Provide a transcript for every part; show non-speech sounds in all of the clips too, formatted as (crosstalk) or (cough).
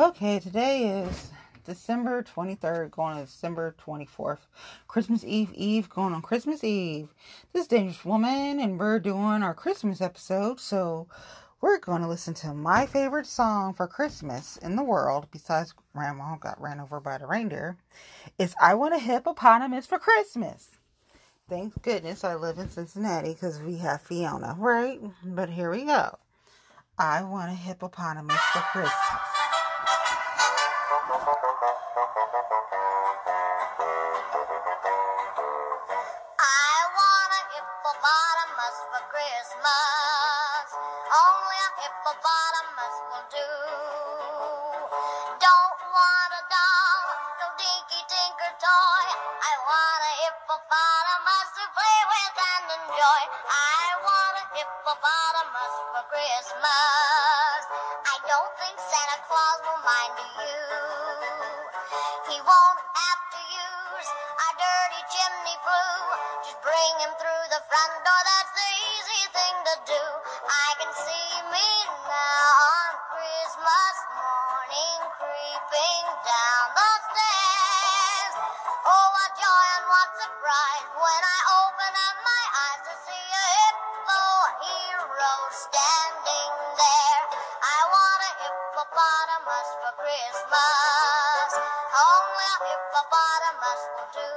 Okay, today is December 23rd, going on December 24th. Christmas Eve Eve, going on Christmas Eve. This is Dangerous Woman, and we're doing our Christmas episode. So, we're going to listen to my favorite song for Christmas in the world, besides Grandma got ran over by the reindeer, is I Want a Hippopotamus for Christmas. Thank goodness I live in Cincinnati because we have Fiona, right? But here we go. I want a hippopotamus for Christmas. What joy and what surprise when I open up my eyes to see a hippo hero standing there. I want a hippopotamus for Christmas. Only a hippopotamus will do.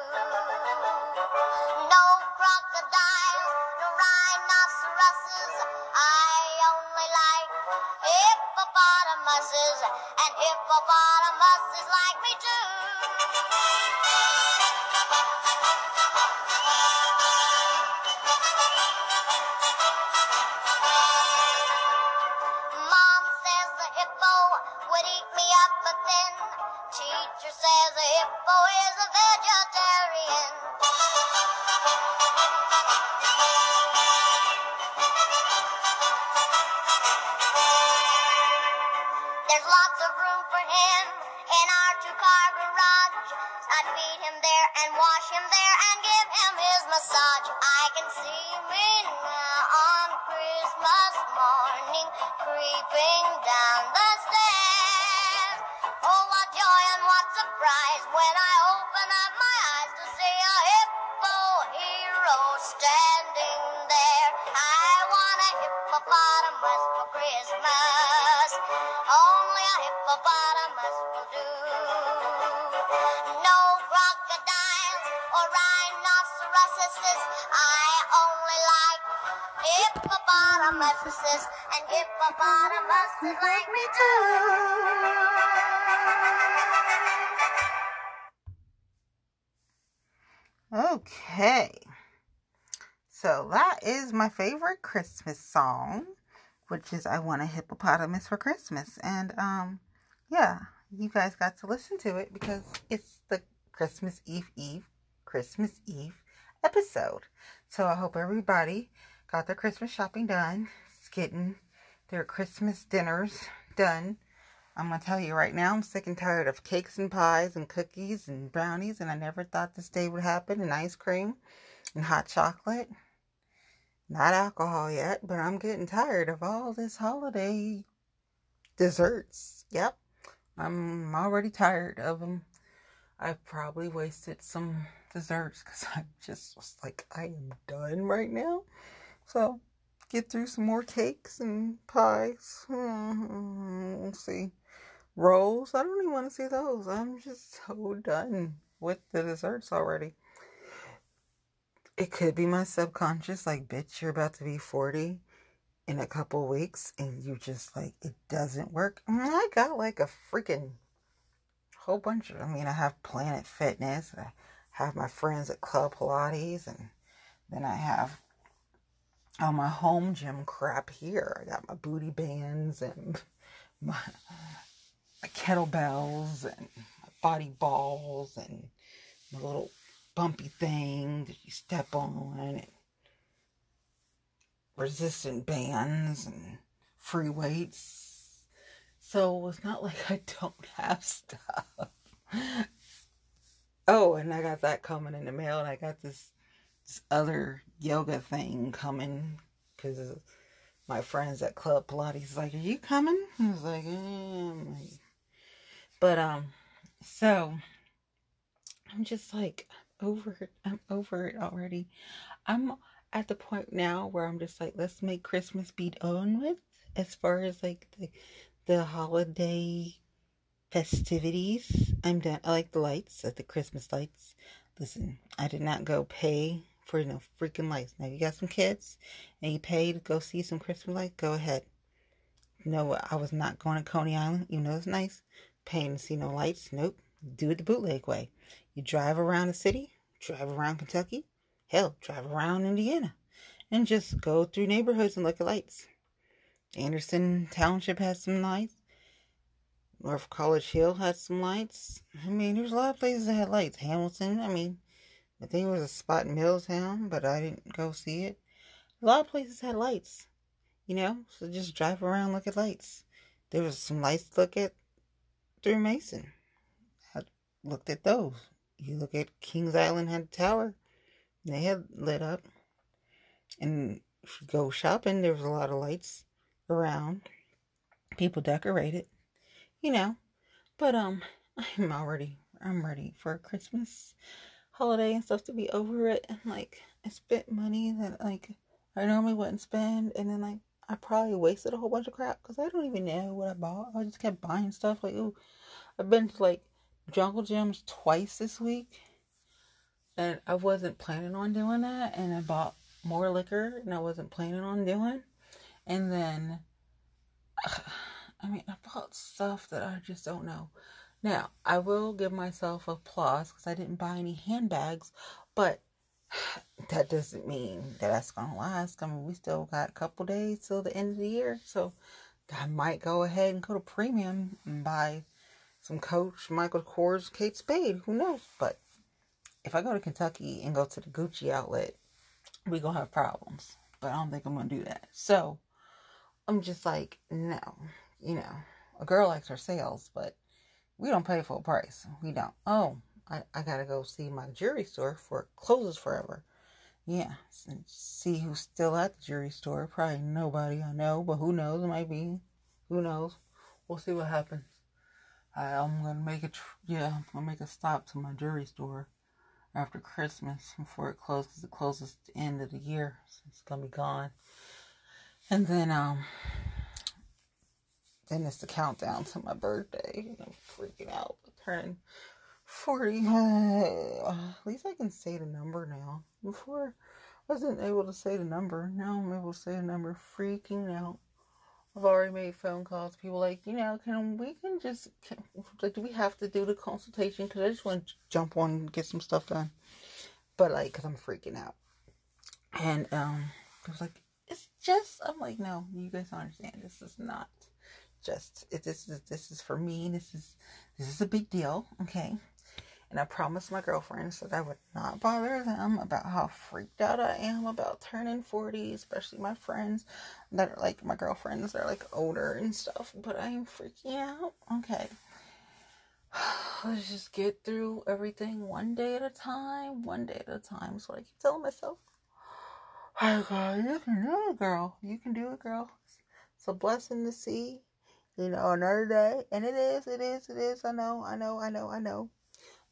No crocodiles, no rhinoceroses. I only like hippopotamuses, and hippopotamuses like me too. Rhinoceroses. I only like hippopotamuses, and hippopotamuses like me Okay. So that is my favorite Christmas song, which is I Want a Hippopotamus for Christmas. And um yeah, you guys got to listen to it because it's the Christmas Eve Eve Christmas Eve episode. So I hope everybody got their Christmas shopping done. It's getting their Christmas dinners done. I'm gonna tell you right now, I'm sick and tired of cakes and pies and cookies and brownies, and I never thought this day would happen. And ice cream and hot chocolate, not alcohol yet, but I'm getting tired of all this holiday desserts. Yep, I'm already tired of them. I probably wasted some desserts because (laughs) I just was like, I am done right now. So get through some more cakes and pies. Mm-hmm. We'll see. Rolls, I don't even want to see those. I'm just so done with the desserts already. It could be my subconscious, like, bitch, you're about to be 40 in a couple weeks, and you just like, it doesn't work. Mm, I got like a freaking whole bunch of, I mean, I have Planet Fitness, I have my friends at Club Pilates, and then I have all my home gym crap here. I got my booty bands and (laughs) my, my kettlebells and my body balls and my little bumpy thing that you step on and resistant bands and free weights. So it's not like I don't (laughs) have stuff. Oh, and I got that coming in the mail, and I got this this other yoga thing coming because my friends at Club Pilates like, "Are you coming?" I was like, eh. But um, so I'm just like over it. I'm over it already. I'm at the point now where I'm just like, let's make Christmas be done with. As far as like the the holiday festivities, I'm done. I like the lights, like the Christmas lights. Listen, I did not go pay for no freaking lights. Now you got some kids and you pay to go see some Christmas lights, go ahead. No, I was not going to Coney Island, even though it's nice. Paying to see no lights. Nope. Do it the bootleg way. You drive around the city, drive around Kentucky, hell, drive around Indiana, and just go through neighborhoods and look at lights. Anderson Township has some lights. North College Hill had some lights. I mean, there's a lot of places that had lights. Hamilton, I mean, I think it was a spot in Middletown, but I didn't go see it. A lot of places had lights, you know, so just drive around, look at lights. There was some lights to look at through Mason. I looked at those. You look at Kings Island had a tower, they had lit up. And if you go shopping, there was a lot of lights around. People decorated, you know. But um, (laughs) I'm already I'm ready for Christmas holiday and stuff to be over it. And like I spent money that like I normally wouldn't spend, and then like I probably wasted a whole bunch of crap because I don't even know what I bought. I just kept buying stuff. Like ooh, I've been to like Jungle Jim's twice this week, and I wasn't planning on doing that. And I bought more liquor, and I wasn't planning on doing. And then, (sighs) I mean, I bought stuff that I just don't know. Now, I will give myself applause because I didn't buy any handbags, but (sighs) that doesn't mean that that's gonna last. I mean, we still got a couple days till the end of the year, so I might go ahead and go to premium and buy some Coach, Michael Kors, Kate Spade. Who knows? But if I go to Kentucky and go to the Gucci outlet, we gonna have problems. But I don't think I'm gonna do that. So I'm just like, no, you know, a girl likes her sales, but we don't pay full price. We don't. Oh, I, I gotta go see my jewelry store for it closes forever. Yeah, see who's still at the jewelry store. Probably nobody I know, but who knows? It might be. Who knows? We'll see what happens. I, I'm gonna make it. Yeah, I'm gonna make a stop to my jewelry store after Christmas before it closes. It closes the end of the year, so it's gonna be gone. And then um, then it's the countdown to my birthday. And I'm freaking out, turning forty. at least I can say the number now. Before I wasn't able to say the number. Now I'm able to say the number. Freaking out. I've already made phone calls. People like, you know, can we can just can, like, do we have to do the consultation? Because I just want to jump on and get some stuff done. But like, cause I'm freaking out. And um, I was like, it's just. I'm like, no, you guys don't understand. This is not just. This is this is for me. This is this is a big deal. Okay. And I promised my girlfriends that I would not bother them about how freaked out I am about turning 40, especially my friends that are like my girlfriends, they're like older and stuff, but I am freaking out. Okay. (sighs) Let's just get through everything one day at a time, one day at a time. So I keep telling myself, (sighs) Oh God, you can do it, girl. You can do it, girl. It's a blessing to see, you know, another day. And it is, it is, it is. I know, I know, I know, I know.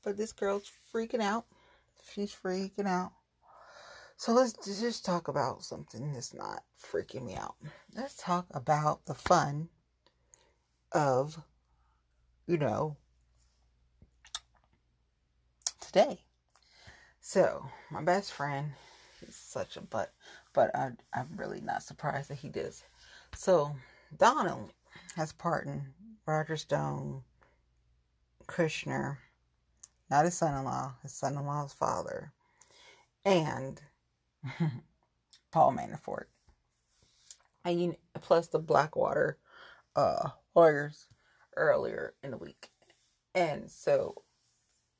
But this girl's freaking out. She's freaking out. So let's just talk about something that's not freaking me out. Let's talk about the fun of, you know, today. So, my best friend, he's such a butt, but I, I'm really not surprised that he does. So, Donald has pardoned Roger Stone, Kushner, not his son in law, his son in law's father, and (laughs) Paul Manafort. And you, plus the Blackwater uh, lawyers earlier in the week. And so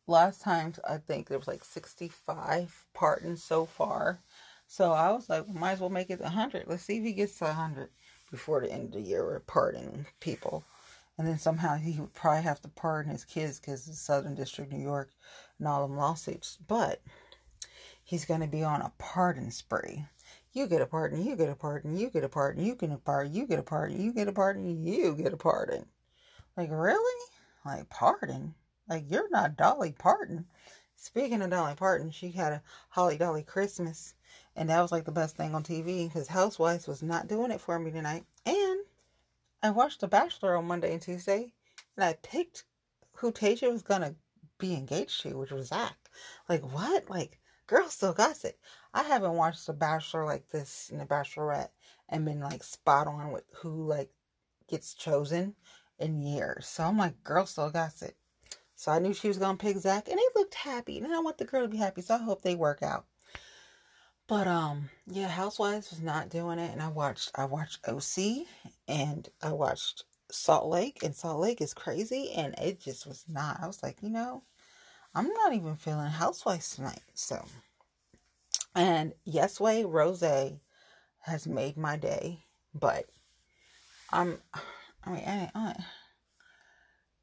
last time, I think there was like 65 pardons so far. So I was like, might as well make it 100. Let's see if he gets to 100 before the end of the year. We're pardoning people. And then somehow he would probably have to pardon his kids because it's Southern District, New York, and all them lawsuits. But he's going to be on a pardon spree. You get a pardon, you get a pardon, you get a pardon, you get a pardon, you get a pardon, you get a pardon, you get a pardon. Like, really? Like, pardon? Like, you're not Dolly Parton. Speaking of Dolly Parton, she had a Holly Dolly Christmas, and that was like the best thing on TV because Housewives was not doing it for me tonight. And I watched The Bachelor on Monday and Tuesday, and I picked who Tayshia was gonna be engaged to, which was Zach. Like, what? Like, girl still got it. I haven't watched The Bachelor like this and The Bachelorette and been like spot on with who like gets chosen in years. So I'm like, girl still got it. So I knew she was gonna pick Zach, and they looked happy, and I want the girl to be happy. So I hope they work out. But um, yeah, Housewives was not doing it, and I watched I watched OC, and I watched Salt Lake, and Salt Lake is crazy, and it just was not. I was like, you know, I'm not even feeling Housewives tonight. So, and Yes Way Rose has made my day, but I'm, (sighs) I mean, I, I,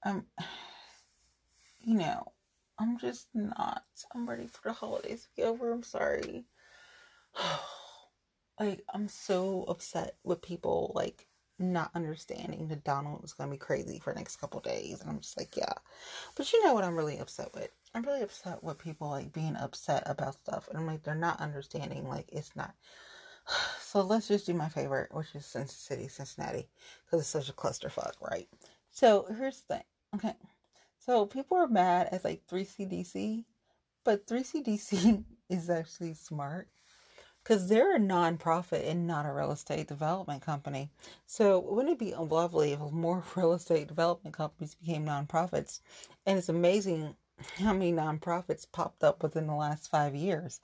I'm, (sighs) you know, I'm just not. I'm ready for the holidays to be over. I'm sorry. (sighs) like, I'm so upset with people, like, not understanding that Donald going to be crazy for the next couple days. And I'm just like, yeah. But you know what I'm really upset with? I'm really upset with people, like, being upset about stuff. And I'm like, they're not understanding, like, it's not. (sighs) So let's just do my favorite, which is Cincinnati, Cincinnati, because it's such a clusterfuck, right? So here's the thing. Okay. So people are mad at like 3CDC, but 3CDC (laughs) is actually smart because they're a nonprofit and not a real estate development company. So wouldn't it be lovely if more (laughs) real estate development companies became nonprofits? And it's amazing how many nonprofits popped up within the last five years.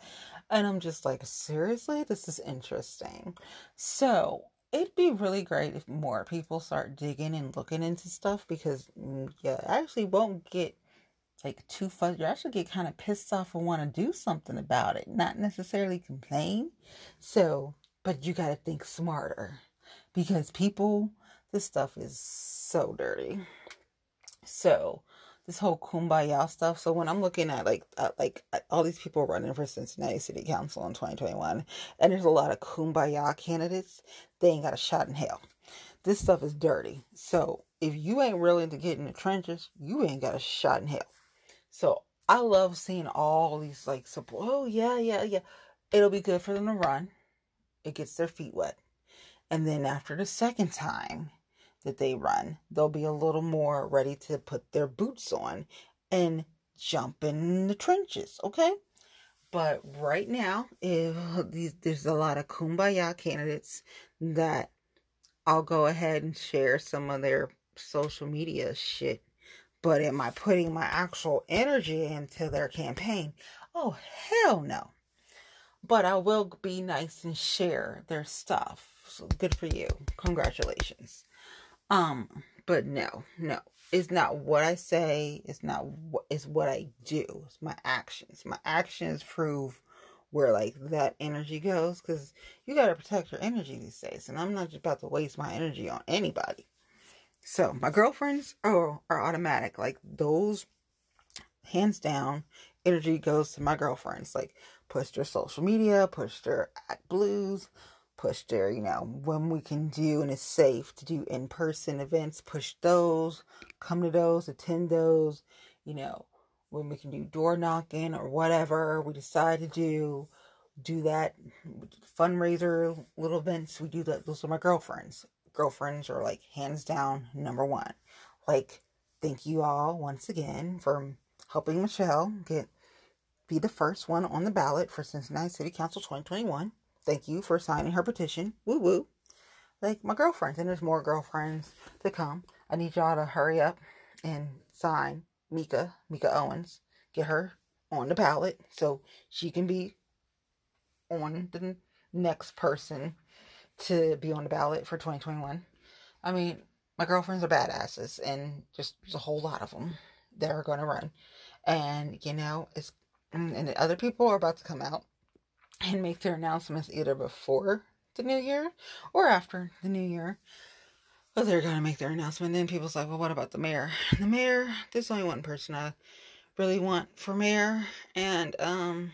And I'm just like, seriously, this is interesting. So it'd be really great if more people start digging and looking into stuff because mm, yeah, I actually won't get like too fuzzy. You actually get kind of pissed off and want to do something about it, not necessarily complain. So, but you got to think smarter because people, this stuff is so dirty. So, this whole kumbaya stuff. So when I'm looking at like uh, like all these people running for Cincinnati City Council in 2021, and there's a lot of kumbaya candidates, they ain't got a shot in hell. This stuff is dirty. So if you ain't willing to get in the trenches, you ain't got a shot in hell. So I love seeing all these like support. Oh yeah, yeah, yeah. It'll be good for them to run. It gets their feet wet, and then after the second time that they run, they'll be a little more ready to put their boots on and jump in the trenches, okay? But right now, if (laughs) there's a lot of kumbaya candidates that I'll go ahead and share some of their social media shit. But am I putting my actual energy into their campaign? Oh, hell no. But I will be nice and share their stuff. So good for you. Congratulations. Um, but no, no, it's not what I say. It's not what it's what I do. It's my actions. My actions prove where like that energy goes because you got to protect your energy these days. And I'm not about to waste my energy on anybody. So my girlfriends are are automatic. Like those, hands down, energy goes to my girlfriends. Like push their social media, push their blues, push their, you know, when we can do and it's safe to do in person events, push those, come to those, attend those, you know, when we can do door knocking or whatever we decide to do, do that fundraiser little events. We do that. Those are my girlfriends. Girlfriends are like hands down number one. Like, thank you all once again for helping Michelle get be the first one on the ballot for Cincinnati City Council 2021. Thank you for signing her petition. Woo woo. Like my girlfriends, and there's more girlfriends to come. I need y'all to hurry up and sign Meeka, Meeka Owens. Get her on the ballot so she can be on the next person to be on the ballot for 2021. I mean, my girlfriends are badasses, and just there's a whole lot of them that are going to run. And, you know, it's, and other people are about to come out and make their announcements either before the new year or after the new year. But they're going to make their announcement. Then people's like, well, what about the mayor? The mayor, there's only one person I really want for mayor. And um,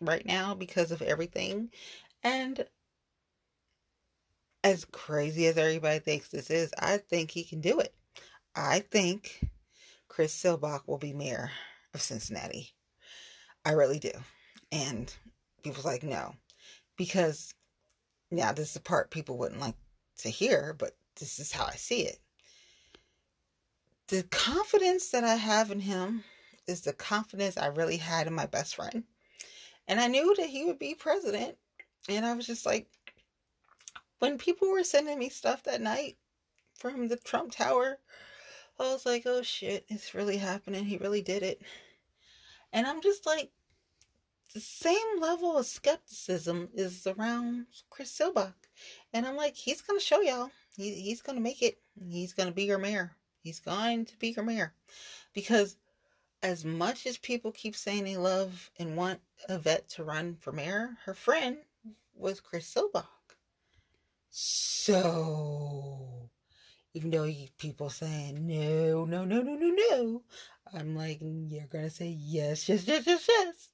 right now, because of everything, and as crazy as everybody thinks this is, I think he can do it. I think Chris Seelbach will be mayor of Cincinnati. I really do. And people's like, no. Because now this is the part people wouldn't like to hear, but this is how I see it. The confidence that I have in him is the confidence I really had in my best friend. And I knew that he would be president. And I was just like, when people were sending me stuff that night from the Trump Tower, I was like, oh shit, it's really happening. He really did it. And I'm just like, the same level of skepticism is around Chris Seelbach. And I'm like, he's going to show y'all. He, he's going to make it. He's going to be your mayor. He's going to be your mayor. Because as much as people keep saying they love and want Yvette to run for mayor, her friend was Chris Seelbach. So, even though people saying no, no, no, no, no, no, I'm like, you're gonna say yes, yes, yes, yes, yes.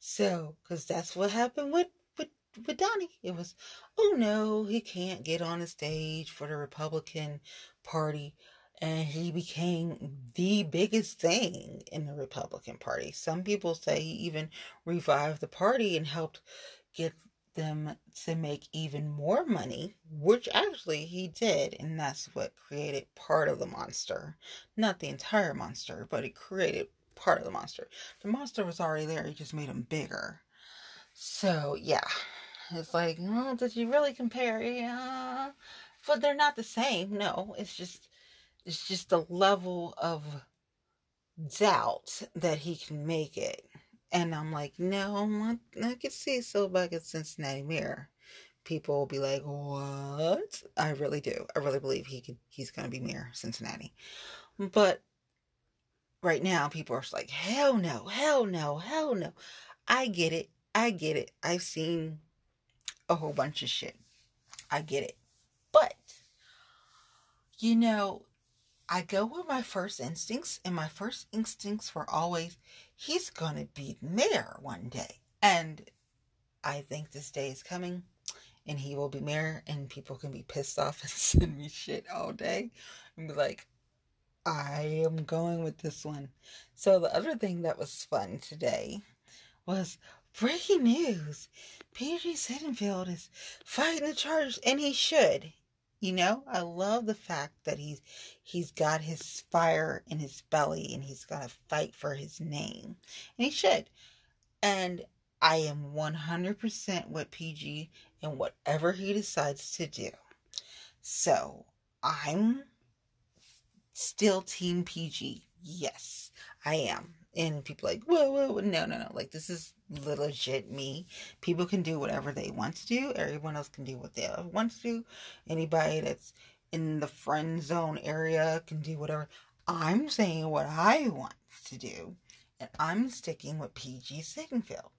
So, because that's what happened with with with Donnie. It was, oh no, he can't get on the stage for the Republican Party and he became the biggest thing in the Republican Party. Some people say he even revived the party and helped get them to make even more money, which actually he did, and that's what created part of the monster. Not the entire monster, but it created part of the monster. The monster was already there, he just made him bigger. So, yeah. It's like, oh, did you really compare? Yeah. But they're not the same. No, it's just it's just the level of doubt that he can make it. And I'm like, no, I, can see Seelbach at Cincinnati mayor. People will be like, what? I really do. I really believe he can. He's going to be mayor Cincinnati. But right now, people are like, hell no, hell no, hell no. I get it. I get it. I've seen a whole bunch of shit. I get it. But, you know, I go with my first instincts, and my first instincts were always, he's going to be mayor one day. And I think this day is coming, and he will be mayor, and people can be pissed off (laughs) and send me shit all day and be like, I am going with this one. So, the other thing that was fun today was breaking news. PG Sittenfeld is fighting the charge, and he should. You know, I love the fact that he's he's got his fire in his belly and he's gonna fight for his name. And he should. And I am 100% with PG in whatever he decides to do. So I'm still Team PG. Yes, I am. And people like, whoa, whoa, no, no, no. Like, this is legit me. People can do whatever they want to do. Everyone else can do what they want to do. Anybody that's in the friend zone area can do whatever. I'm saying what I want to do. And I'm sticking with PG Sittenfeld.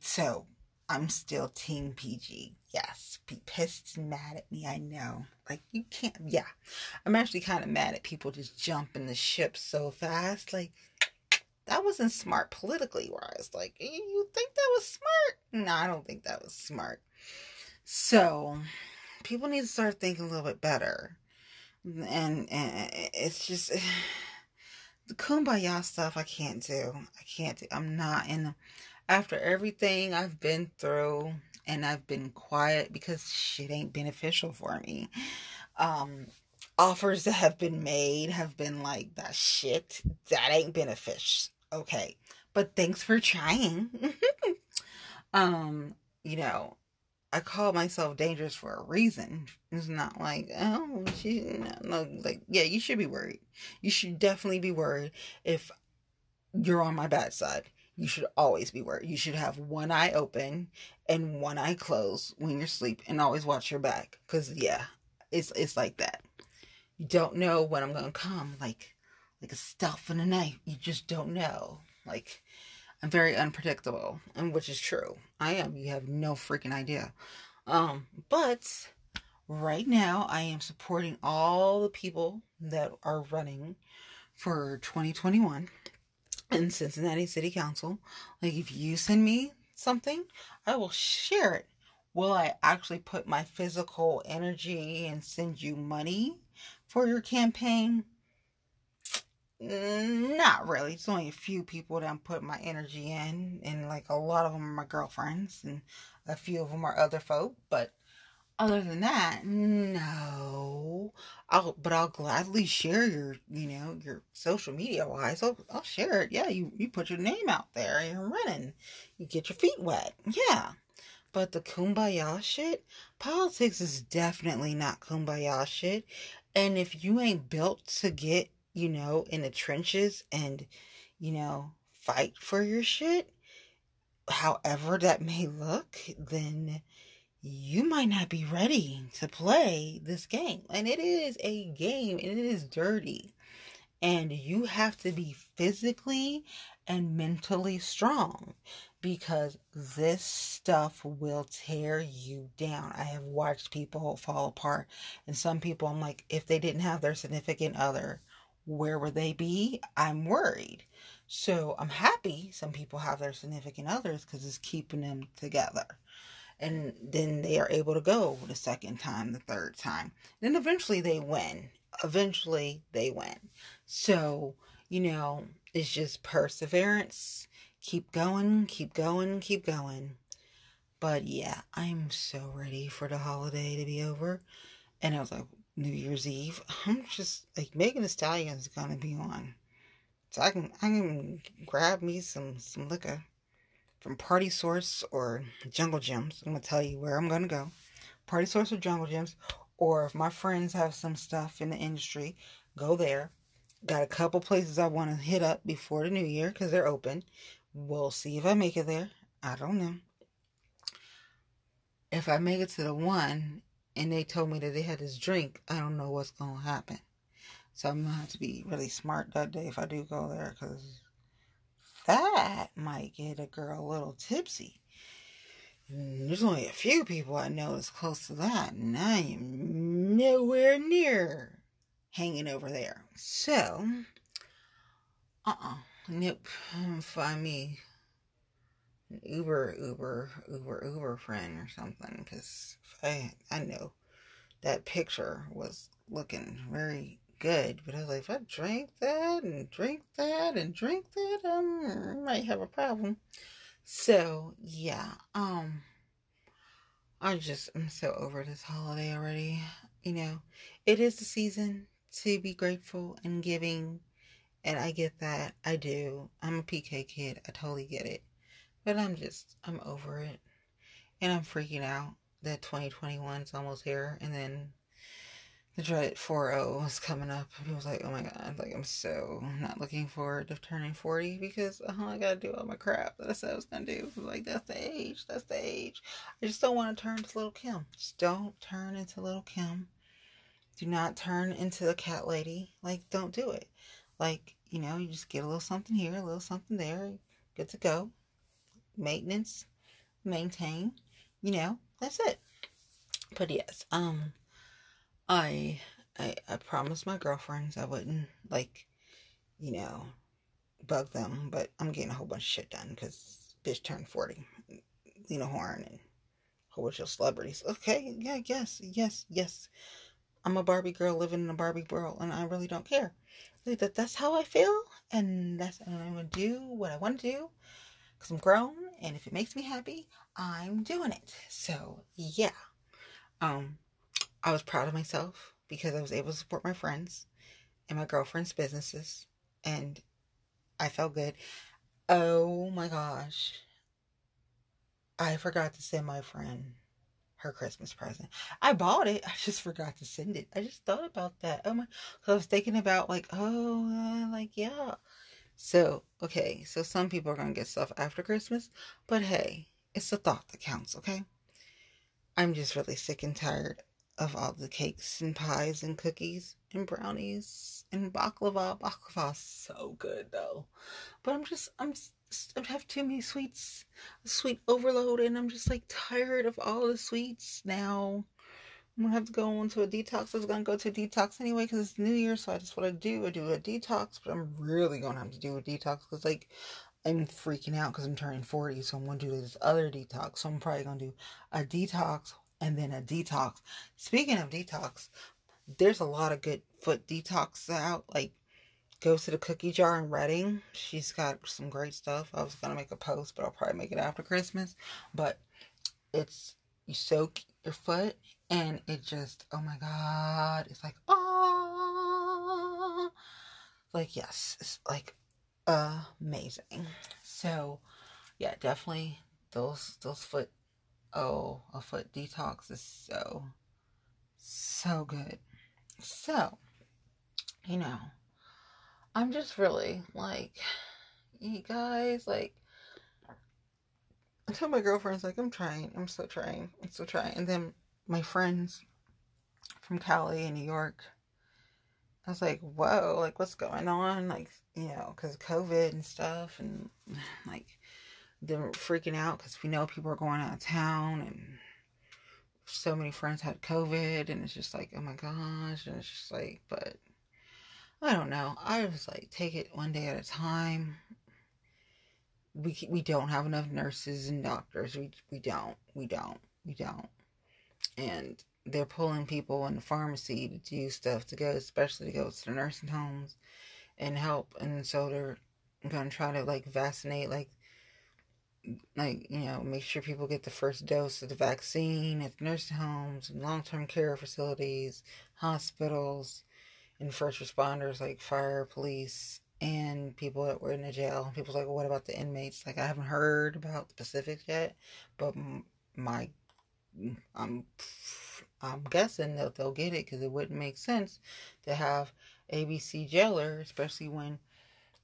So, I'm still Team PG. Yes, be pissed and mad at me. I know. Like, you can't. Yeah. I'm actually kind of mad at people just jumping the ship so fast. Like, that wasn't smart politically wise. Like, you think that was smart? No, I don't think that was smart. So, people need to start thinking a little bit better. And, and it's just (sighs) the kumbaya stuff I can't do. I can't do. I'm not in. After everything I've been through, and I've been quiet because shit ain't beneficial for me. Um, offers that have been made have been like that shit that ain't beneficial okay. But thanks for trying. (laughs) um, you know, I call myself dangerous for a reason. It's not like, oh, she, no, like, yeah, you should be worried. You should definitely be worried if you're on my bad side. You should always be worried. You should have one eye open and one eye closed when you're asleep and always watch your back. Cause yeah, it's, it's like that. You don't know when I'm to come. Like, like a stealth in the night. You just don't know. Like, I'm very unpredictable, and which is true. I am. You have no freaking idea. Um, but right now, I am supporting all the people that are running for 2021 in Cincinnati City Council. Like, if you send me something, I will share it. Will I actually put my physical energy and send you money for your campaign? Mm, Not really. It's only a few people that I'm putting my energy in, and like a lot of them are my girlfriends, and a few of them are other folk. But other than that, no. I'll, but I'll gladly share your, you know, your social media wise. I'll, I'll share it. Yeah, you, you put your name out there and you're running. You get your feet wet. Yeah. But the kumbaya shit, politics is definitely not kumbaya shit. And if you ain't built to get, you know, in the trenches and, you know, fight for your shit, however that may look, then you might not be ready to play this game. And it is a game and it is dirty. And you have to be physically and mentally strong because this stuff will tear you down. I have watched people fall apart, and some people, I'm like, if they didn't have their significant other, where would they be? I'm worried. So I'm happy some people have their significant others because it's keeping them together. And then they are able to go the second time, the third time. Then eventually they win. Eventually they win. So, you know, it's just perseverance. Keep going, keep going, keep going. But yeah, I'm so ready for the holiday to be over. And I was like, New Year's Eve, I'm just like Megan Thee Stallion's gonna be on. So I can I can grab me some some liquor from Party Source or Jungle Jim's. I'm gonna tell you where I'm gonna go. Party Source or Jungle Jim's. Or if my friends have some stuff in the industry, go there. Got a couple places I want to hit up before the new year because they're open. We'll see if I make it there. I don't know. If I make it to the one and they told me that they had this drink, I don't know what's going to happen. So I'm going to have to be really smart that day if I do go there because that might get a girl a little tipsy. And there's only a few people I know that's close to that, and I am nowhere near hanging over there. So, uh uh nope. Find me an Uber, Uber, Uber, Uber friend or something, because I, I know that picture was looking very good, but I was like, if I drink that and drink that and drink that, um, I might have a problem. So yeah, um, I just I'm so over this holiday already. You know, it is the season to be grateful and giving, and I get that. I do. I'm a PK kid. I totally get it, but I'm just I'm over it, and I'm freaking out that 2021 is almost here, and then the dreaded 40 was coming up. I was like, oh my god, like I'm so not looking forward to turning 40 because uh, I gotta do all my crap that I said I was gonna do. Like that's the age, that's the age. I just don't want to turn into little Kim. Just don't turn into little Kim. Do not turn into the cat lady. Like don't do it. Like you know, you just get a little something here, a little something there. Good to go. Maintenance, maintain. You know, that's it. But yes, um. I, I I promised my girlfriends I wouldn't like, you know, bug them, but I'm getting a whole bunch of shit done because bitch turned forty, Lena Horne and a whole bunch of celebrities. Okay, yeah, yes, yes, yes. I'm a Barbie girl living in a Barbie world, and I really don't care. That that's how I feel, and that's and I'm gonna do what I want to do because I'm grown, and if it makes me happy, I'm doing it. So yeah, um. I was proud of myself because I was able to support my friends and my girlfriend's businesses and I felt good. Oh my gosh. I forgot to send my friend her Christmas present. I bought it. (laughs) I just forgot to send it. I just thought about that. Oh my, cause I was thinking about like, oh, uh, like yeah. So okay, so some people are gonna get stuff after Christmas, but hey, it's the thought that counts. Okay. I'm just really sick and tired of all the cakes and pies and cookies and brownies and baklava. Baklava so good though, but I'm just I'm I have too many sweets, sweet overload, and I'm just like tired of all the sweets now. I'm gonna have to go into a detox. I was gonna go to a detox anyway because it's New Year, so I just want to do I do a detox, but I'm really gonna have to do a detox because like I'm freaking out because I'm turning 40, so I'm gonna do this other detox. So I'm probably gonna do a detox and then a detox. Speaking of detox, there's a lot of good foot detox out, like go to the cookie jar in Reading. She's got some great stuff. I was gonna make a post, but I'll probably make it after Christmas. But it's you soak your foot and it just oh my god, it's like oh like yes, it's like amazing. So yeah, definitely those those foot oh a foot detox is so so good. So you know, I'm just really like, you guys, like, I tell my girlfriends, like, I'm trying, I'm still trying, I'm still trying. And then my friends from Cali and New York, I was like, whoa, like, what's going on? Like, you know, because COVID and stuff, and (sighs) like, they're freaking out because we know people are going out of town, and so many friends had COVID, and it's just like, oh my gosh, and it's just like, but I don't know. I was like, take it one day at a time. We we don't have enough nurses and doctors. We we don't. We don't. We don't. And they're pulling people in the pharmacy to do stuff to go, especially to go to the nursing homes and help. And so they're gonna try to like vaccinate, like like you know, make sure people get the first dose of the vaccine at the nursing homes and long term care facilities, hospitals and first responders like fire, police, and people that were in the jail. People's like, well, what about the inmates? Like, I haven't heard about the specifics yet, but my, I'm, I'm guessing that they'll get it because it wouldn't make sense to have ABC jailer, especially when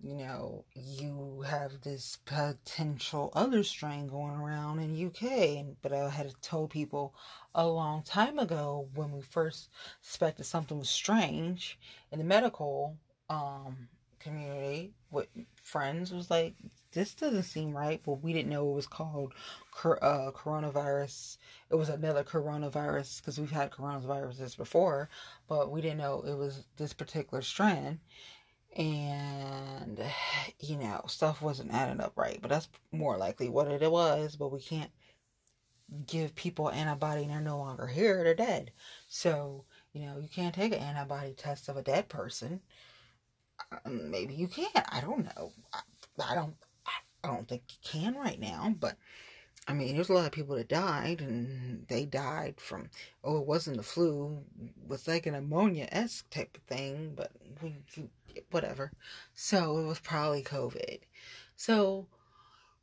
you know, you have this potential other strain going around in UK. But I had told people a long time ago when we first suspected something was strange in the medical um, community with friends was like, this doesn't seem right. But we didn't know it was called uh, coronavirus. It was another coronavirus because we've had coronaviruses before, but we didn't know it was this particular strand and you know stuff wasn't adding up right but that's more likely what it was but we can't give people antibody and they're no longer here they're dead so you know you can't take an antibody test of a dead person um, maybe you can't i don't know I, I don't I don't think you can right now but I mean, there's a lot of people that died, and they died from, oh, it wasn't the flu, it was like an ammonia esque type of thing, but we, whatever. So it was probably COVID. So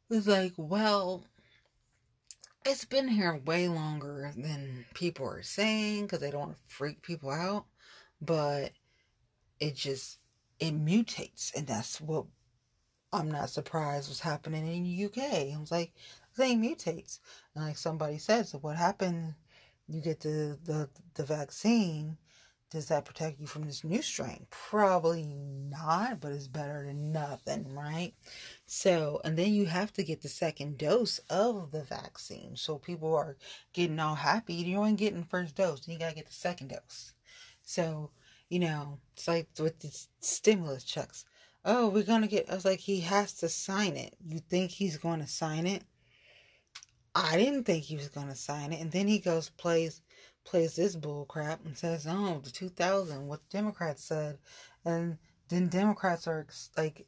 it was like, well, it's been here way longer than people are saying because they don't want to freak people out, but it just, it mutates, and that's what I'm not surprised what's happening in the UK. I was like, thing mutates. And like somebody said, so what happened? You get the, the, the vaccine. Does that protect you from this new strain? Probably not, but it's better than nothing, right? So, and then you have to get the second dose of the vaccine. So people are getting all happy. You're only getting first dose, you gotta get the second dose. So, you know, it's like with the stimulus checks. Oh, we're gonna get. I was like, he has to sign it. You think he's going to sign it? I didn't think he was gonna sign it, and then he goes plays plays this bull crap and says, "Oh, the 2000, what the Democrats said," and then Democrats are like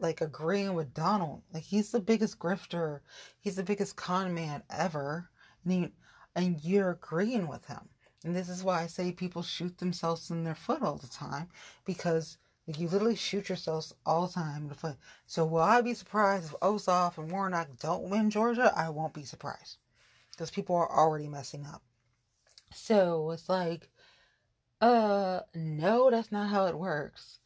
like agreeing with Donald. Like he's the biggest grifter, he's the biggest con man ever, and he, and you're agreeing with him. And this is why I say people shoot themselves in their foot all the time because like you literally shoot yourselves all the time in the foot. So will I be surprised if Ossoff and Warnock don't win Georgia? I won't be surprised. Because people are already messing up. So it's like, uh, no, that's not how it works.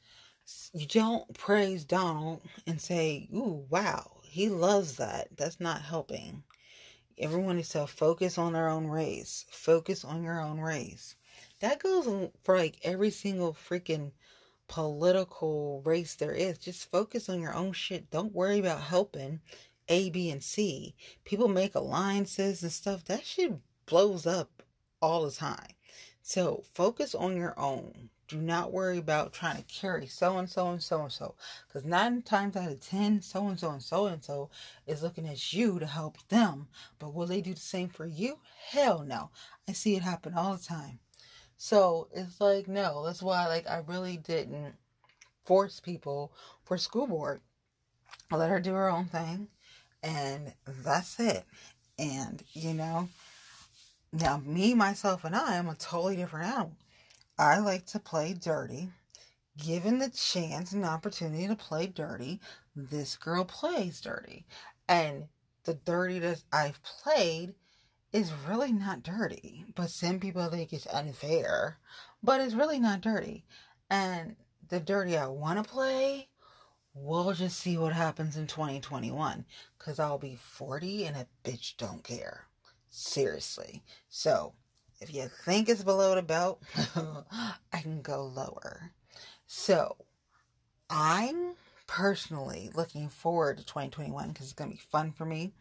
You don't praise Donald and say, ooh, wow, he loves that. That's not helping. Everyone needs to focus on their own race. Focus on your own race. That goes for like every single freaking political race there is. Just focus on your own shit. Don't worry about helping A, B, and C. People make alliances and stuff. That shit blows up all the time. So focus on your own. Do not worry about trying to carry so and so and so and so. Because nine times out of ten, so and so and so and so is looking at you to help them. But will they do the same for you? Hell no. I see it happen all the time. So it's like, no, that's why, like, I really didn't force people for school board. I let her do her own thing, and that's it. And you know, now me, myself, and I am a totally different animal. I like to play dirty. Given the chance and opportunity to play dirty, this girl plays dirty. And the dirty that I've played is really not dirty. But some people think it's unfair, but it's really not dirty. And the dirty I want to play, we'll just see what happens in 2021. Because I'll be 40 and a bitch don't care. Seriously. So, if you think it's below the belt, (laughs) I can go lower. So, I'm personally looking forward to 2021 because it's going to be fun for me.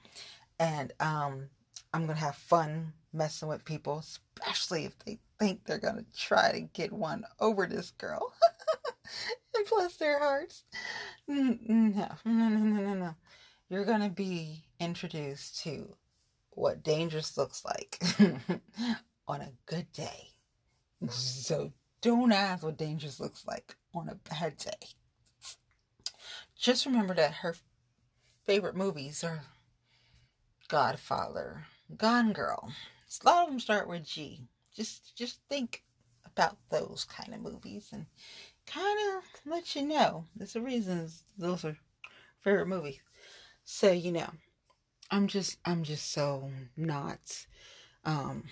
And um, I'm going to have fun messing with people, especially if they think they're going to try to get one over this girl (laughs) and bless their hearts. No, no, no, no, no, no. You're going to be introduced to what dangerous looks like (laughs) on a good day. So don't ask what dangerous looks like on a bad day. Just remember that her favorite movies are Godfather, Gone Girl. A lot of them start with G. Just just think about those kind of movies and kind of let you know. There's a reason those are favorite movies. So you know, I'm just I'm just so not um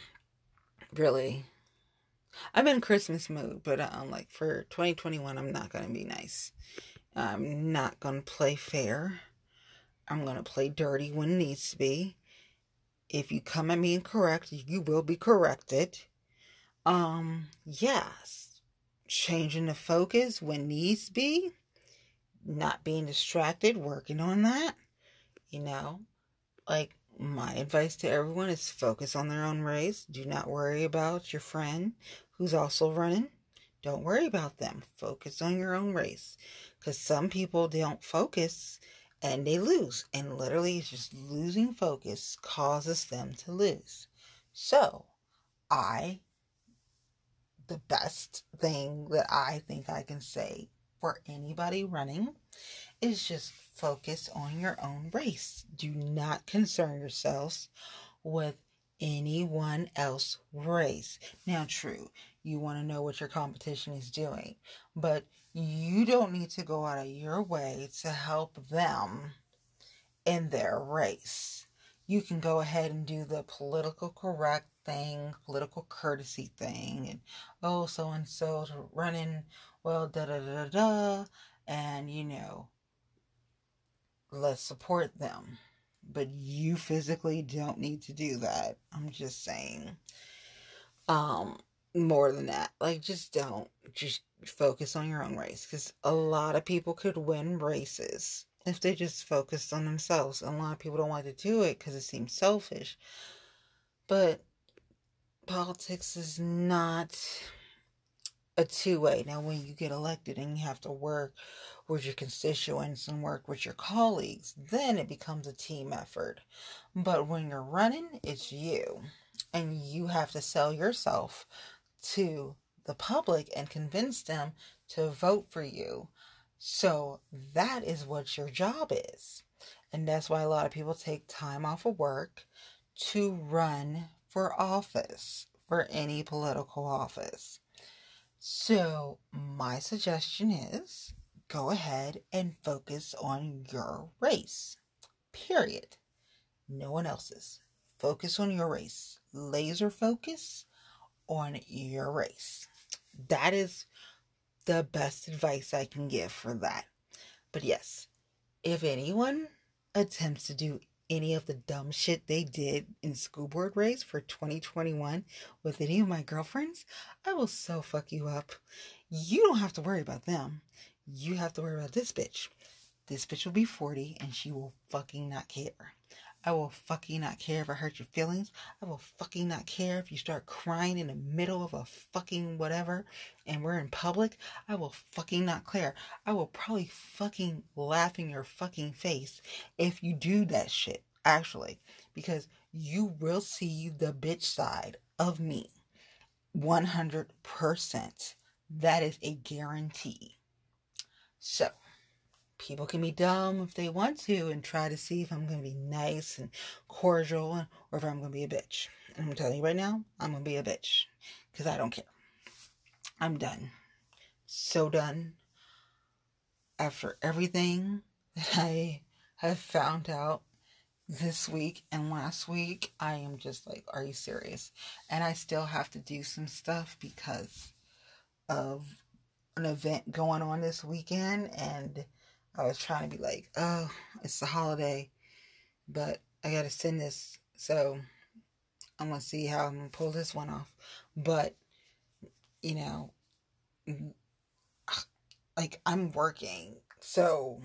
really I'm in Christmas mood, but um like for 2021 I'm not to be nice. I'm not to play fair. I'm to play dirty when needs to be. If you come at me incorrect, you will be corrected. Um yes. Changing the focus when needs be. Not being distracted, working on that. You know, like my advice to everyone is focus on their own race. Do not worry about your friend who's also running. Don't worry about them. Focus on your own race. Because some people don't focus and they lose. And literally, it's just losing focus causes them to lose. So, I, the best thing that I think I can say for anybody running is just focus on your own race. Do not concern yourselves with anyone else race. Now, true, you want to know what your competition is doing, but you don't need to go out of your way to help them in their race. You can go ahead and do the political correct thing, political courtesy thing, and oh, so and so's running, well, da da da da, and you know, let's support them. But you physically don't need to do that. I'm just saying. Um, more than that, like just don't. Just focus on your own race because a lot of people could win races if they just focused on themselves. A lot of people don't want to do it because it seems selfish. But politics is not a two way. Now, when you get elected and you have to work with your constituents and work with your colleagues, then it becomes a team effort. But when you're running, it's you. And you have to sell yourself to the public and convince them to vote for you. So that is what your job is. And that's why a lot of people take time off of work to run for office, for any political office. So, my suggestion is go ahead and focus on your race. Period. No one else's. Focus on your race. Laser focus on your race. That is the best advice I can give for that. But yes, if anyone attempts to do any of the dumb shit they did in school board race for 2021 with any of my girlfriends, I will so fuck you up. You don't have to worry about them. You have to worry about this bitch. This bitch will be 40 and she will fucking not care. I will fucking not care if I hurt your feelings. I will fucking not care if you start crying in the middle of a fucking whatever and we're in public. I will fucking not care. I will probably fucking laugh in your fucking face if you do that shit, actually, because you will see the bitch side of me 100%. That is a guarantee. So, people can be dumb if they want to and try to see if I'm going to be nice and cordial or if I'm going to be a bitch. And I'm telling you right now, I'm going to be a bitch because I don't care. I'm done. So done. After everything (laughs) that I have found out this week and last week, I am just like, are you serious? And I still have to do some stuff because of an event going on this weekend. And I was trying to be like, oh, it's the holiday, but I got to send this. So I'm to see how I'm to pull this one off. But, you know, (sighs) like I'm working. So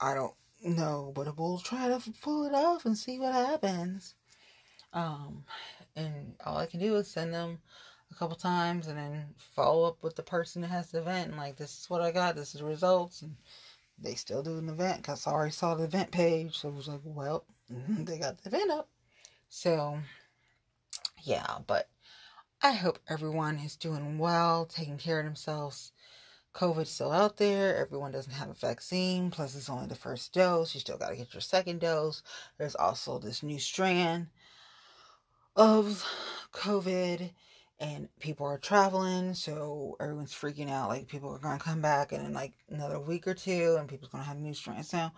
I don't know, but we'll try to pull it off and see what happens. Um, and all I can do is send them a couple times and then follow up with the person that has the event and like this is what I got, this is the results and they still do an event because I already saw the event page, so it was like, well, (laughs) they got the event up. So yeah, but I hope everyone is doing well, taking care of themselves, COVID's still out there. Everyone doesn't have a vaccine. Plus, it's only the first dose. You still got to get your second dose. There's also this new strand of COVID, and people are traveling. So everyone's freaking out. Like, people are to come back in, like another week or two, and people's to have new strands. Now,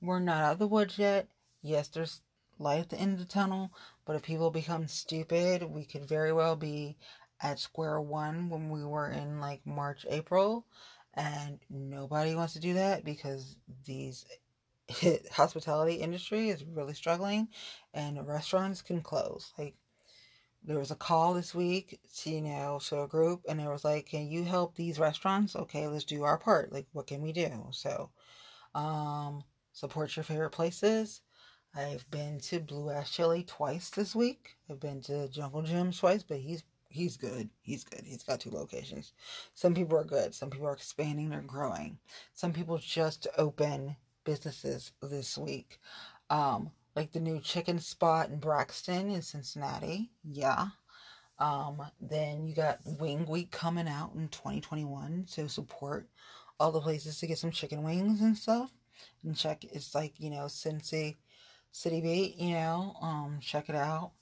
we're not out of the woods yet. Yes, there's light at the end of the tunnel, but if people become stupid, we could very well be at square one when we were in like March, April, and nobody wants to do that because these (laughs) hospitality industry is really struggling and restaurants can close. Like there was a call this week to you know to a group and it was like, Can you help these restaurants? Okay, let's do our part. Like what can we do? So um support your favorite places. I've been to Blue Ash Chili twice this week. I've been to Jungle Jim twice, but he's he's good. He's good. He's got two locations. Some people are good. Some people are expanding or growing. Some people just open businesses this week. Um, like the new chicken spot in Braxton in Cincinnati. Yeah. Um, then you got Wing Week coming out in 2021. So support all the places to get some chicken wings and stuff. And check it's like, you know, Cincy City Beat, you know, um, check it out.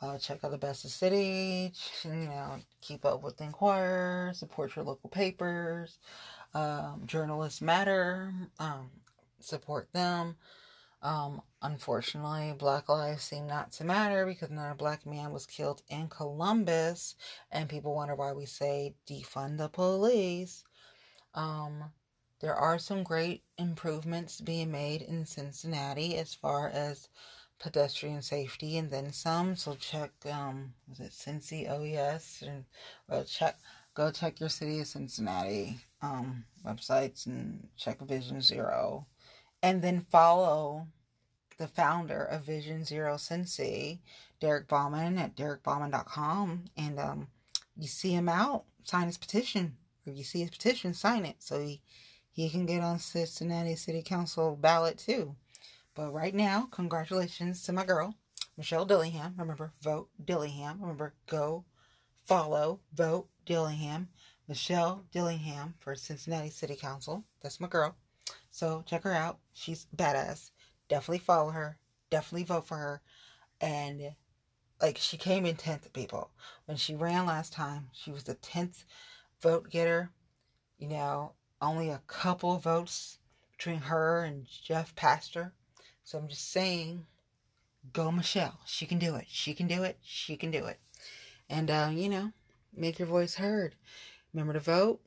Uh, check out the best of city. You know, keep up with the Inquirer. Support your local papers. Um, journalists matter. Um, support them. Um, unfortunately, Black lives seem not to matter because another black man was killed in Columbus, and people wonder why we say defund the police. Um, there are some great improvements being made in Cincinnati as far as pedestrian safety and then some. So check um was it Cincy OES and well check go check your city of Cincinnati um websites and check Vision Zero. And then follow the founder of Vision Zero Cincy, Derek Bauman at derekbauman.com and um you see him out, sign his petition. If you see his petition, sign it so he he can get on Cincinnati City Council ballot too. But right now, congratulations to my girl, Michelle Dillingham. Remember, vote Dillingham. Remember, go follow, vote Dillingham. Michelle Dillingham for Cincinnati City Council. That's my girl. So check her out. She's badass. Definitely follow her. Definitely vote for her. And like she came in 10th, people. When she ran last time, she was the 10th vote getter. You know, only a couple votes between her and Jeff Pastor. So I'm just saying, go Michelle. She can do it. She can do it. She can do it. And, uh, you know, make your voice heard. Remember to vote.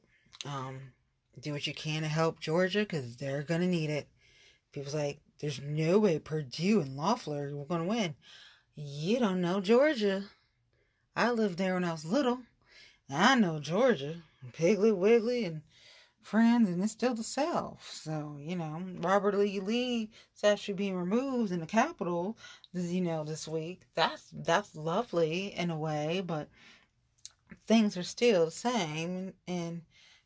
Um, do what you can to help Georgia because they're going to need it. People's like, there's no way Perdue and Loeffler were going to win. You don't know Georgia. I lived there when I was little. I know Georgia. Piggly Wiggly and friends and it's still the South. So, you know, Robert Lee Lee is actually being removed in the Capitol, you know, this week. That's that's lovely in a way, but things are still the same and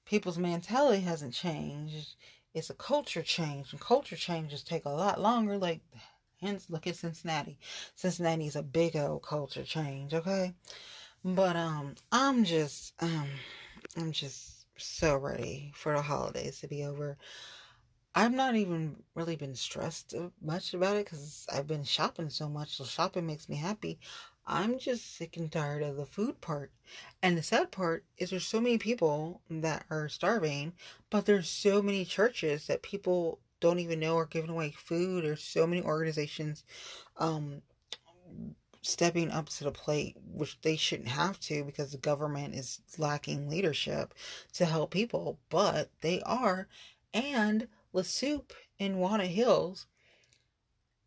people's mentality hasn't changed. It's a culture change, and culture changes take a lot longer. Like, hence, look at Cincinnati. Cincinnati is a big old culture change, okay? But um, I'm just um, I'm just so ready for the holidays to be over. I've not even really been stressed much about it because I've been shopping so much. So shopping makes me happy. I'm just sick and tired of the food part. And the sad part is there's so many people that are starving, but there's so many churches that people don't even know are giving away food. There's so many organizations um, stepping up to the plate, which they shouldn't have to because the government is lacking leadership to help people, but they are. And La Soupe in Walnut Hills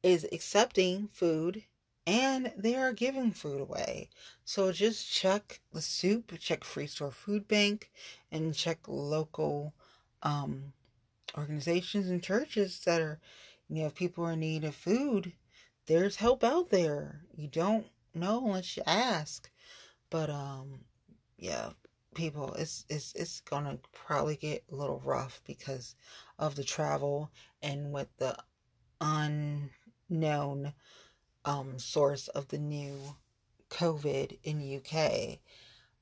is accepting food and they are giving food away. So just check the soup, check Free Store Food Bank, and check local um, organizations and churches that are, you know, if people are in need of food, there's help out there. You don't know unless you ask. But um, yeah, people, it's it's it's gonna probably get a little rough because of the travel and with the unknown um, source of the new COVID in UK.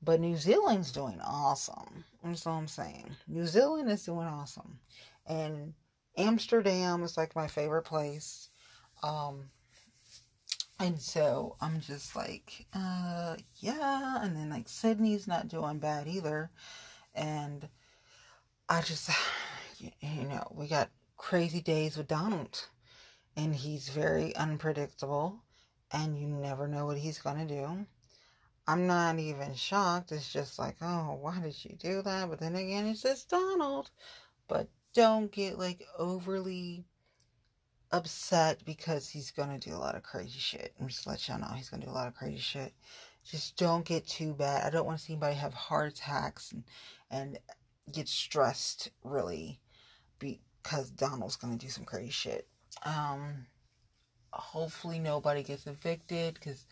But New Zealand's doing awesome. That's all I'm saying. New Zealand is doing awesome. And Amsterdam is like my favorite place. Um, and so I'm just like, uh, yeah. And then like Sydney's not doing bad either. And I just, (sighs) you know, we got crazy days with Donald and he's very unpredictable and you never know what he's going to do. I'm not even shocked. It's just like, oh, why did she do that? But then again, it's just Donald. But don't get like overly upset because he's going to do a lot of crazy shit. I'm just let y'all know he's going to do a lot of crazy shit. Just don't get too bad. I don't want to see anybody have heart attacks and, and get stressed really because Donald's going to do some crazy shit. Um, hopefully nobody gets evicted because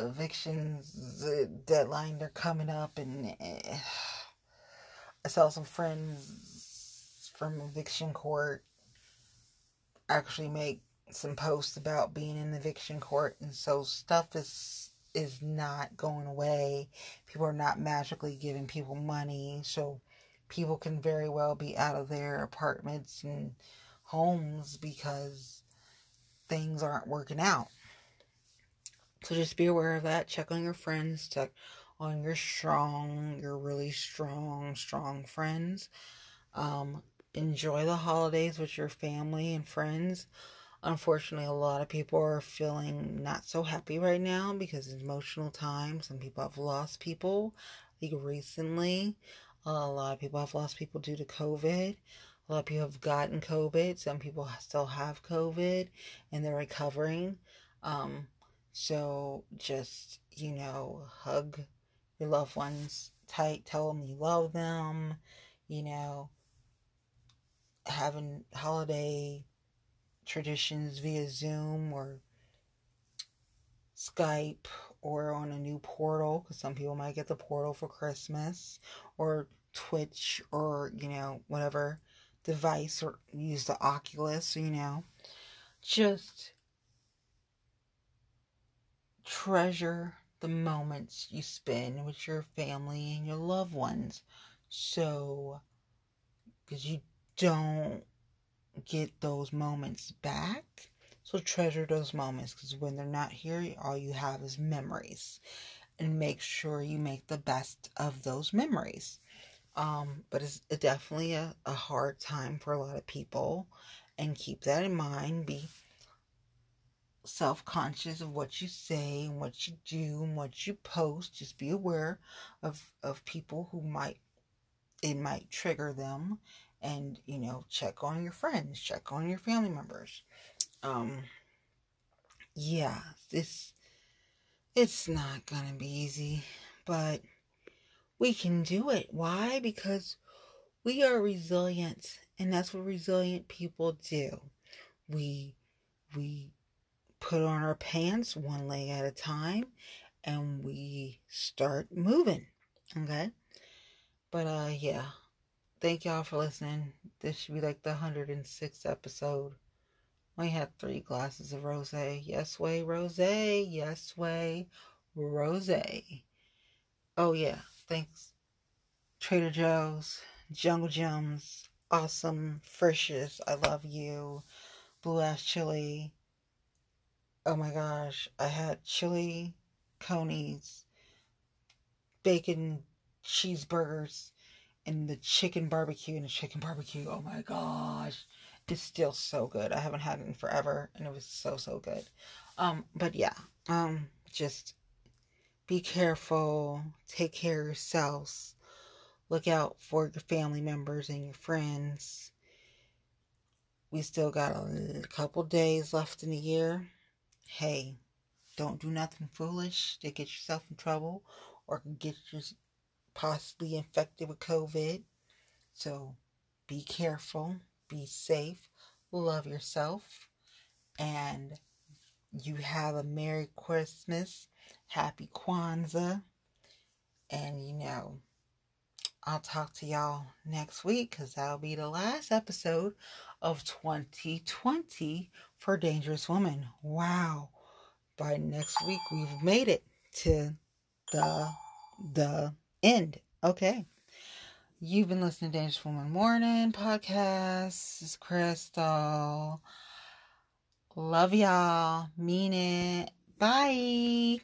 evictions deadline they're coming up and eh, I saw some friends from eviction court actually make some posts about being in eviction court and so stuff is is not going away. People are not magically giving people money so people can very well be out of their apartments and homes because things aren't working out. So just be aware of that. Check on your friends. Check on your strong, your really strong, strong friends. Um, enjoy the holidays with your family and friends. Unfortunately, a lot of people are feeling not so happy right now because it's emotional time. Some people have lost people. I think recently, a lot of people have lost people due to COVID. A lot of people have gotten COVID. Some people still have COVID and they're recovering. Um, so just, you know, hug your loved ones tight. Tell them you love them. You know, having holiday traditions via Zoom or Skype or on a new portal because some people might get the portal for Christmas or Twitch or, you know, whatever device or use the Oculus, you know. Just treasure the moments you spend with your family and your loved ones. So, because you don't get those moments back. So, treasure those moments because when they're not here, all you have is memories. And make sure you make the best of those memories. Um, but it's definitely a, a hard time for a lot of people. And keep that in mind. Be self conscious of what you say and what you do and what you post. Just be aware of, of people who might, it might trigger them. And, you know, check on your friends, check on your family members. Um, yeah, this, it's not gonna be easy, but we can do it. Why? Because we are resilient, and that's what resilient people do. We we put on our pants one leg at a time and we start moving. Okay? But uh yeah. Thank y'all for listening. This should be like the 106th episode. We had three glasses of rose. Yes way rose. Yes way rose. Oh yeah. Thanks. Trader Joe's, Jungle Jim's, Awesome, Frisch's, I Love You, Blue Ash Chili. Oh my gosh, I had chili, conies, bacon cheeseburgers, and the chicken barbecue and the chicken barbecue. Oh my gosh, it's still so good. I haven't had it in forever, and it was so so good. Um, but yeah, um, just be careful, take care of yourselves, look out for your family members and your friends. We still got a couple days left in the year. Hey, don't do nothing foolish to get yourself in trouble or get you possibly infected with COVID. So be careful, be safe, love yourself, and you have a Merry Christmas, Happy Kwanzaa, and you know, I'll talk to y'all next week because that'll be the last episode of 2020 for Dangerous Woman. Wow. By next week, we've made it to the, the end. Okay. You've been listening to Dangerous Woman Morning podcast. This is Crystal. Love y'all. Mean it. Bye.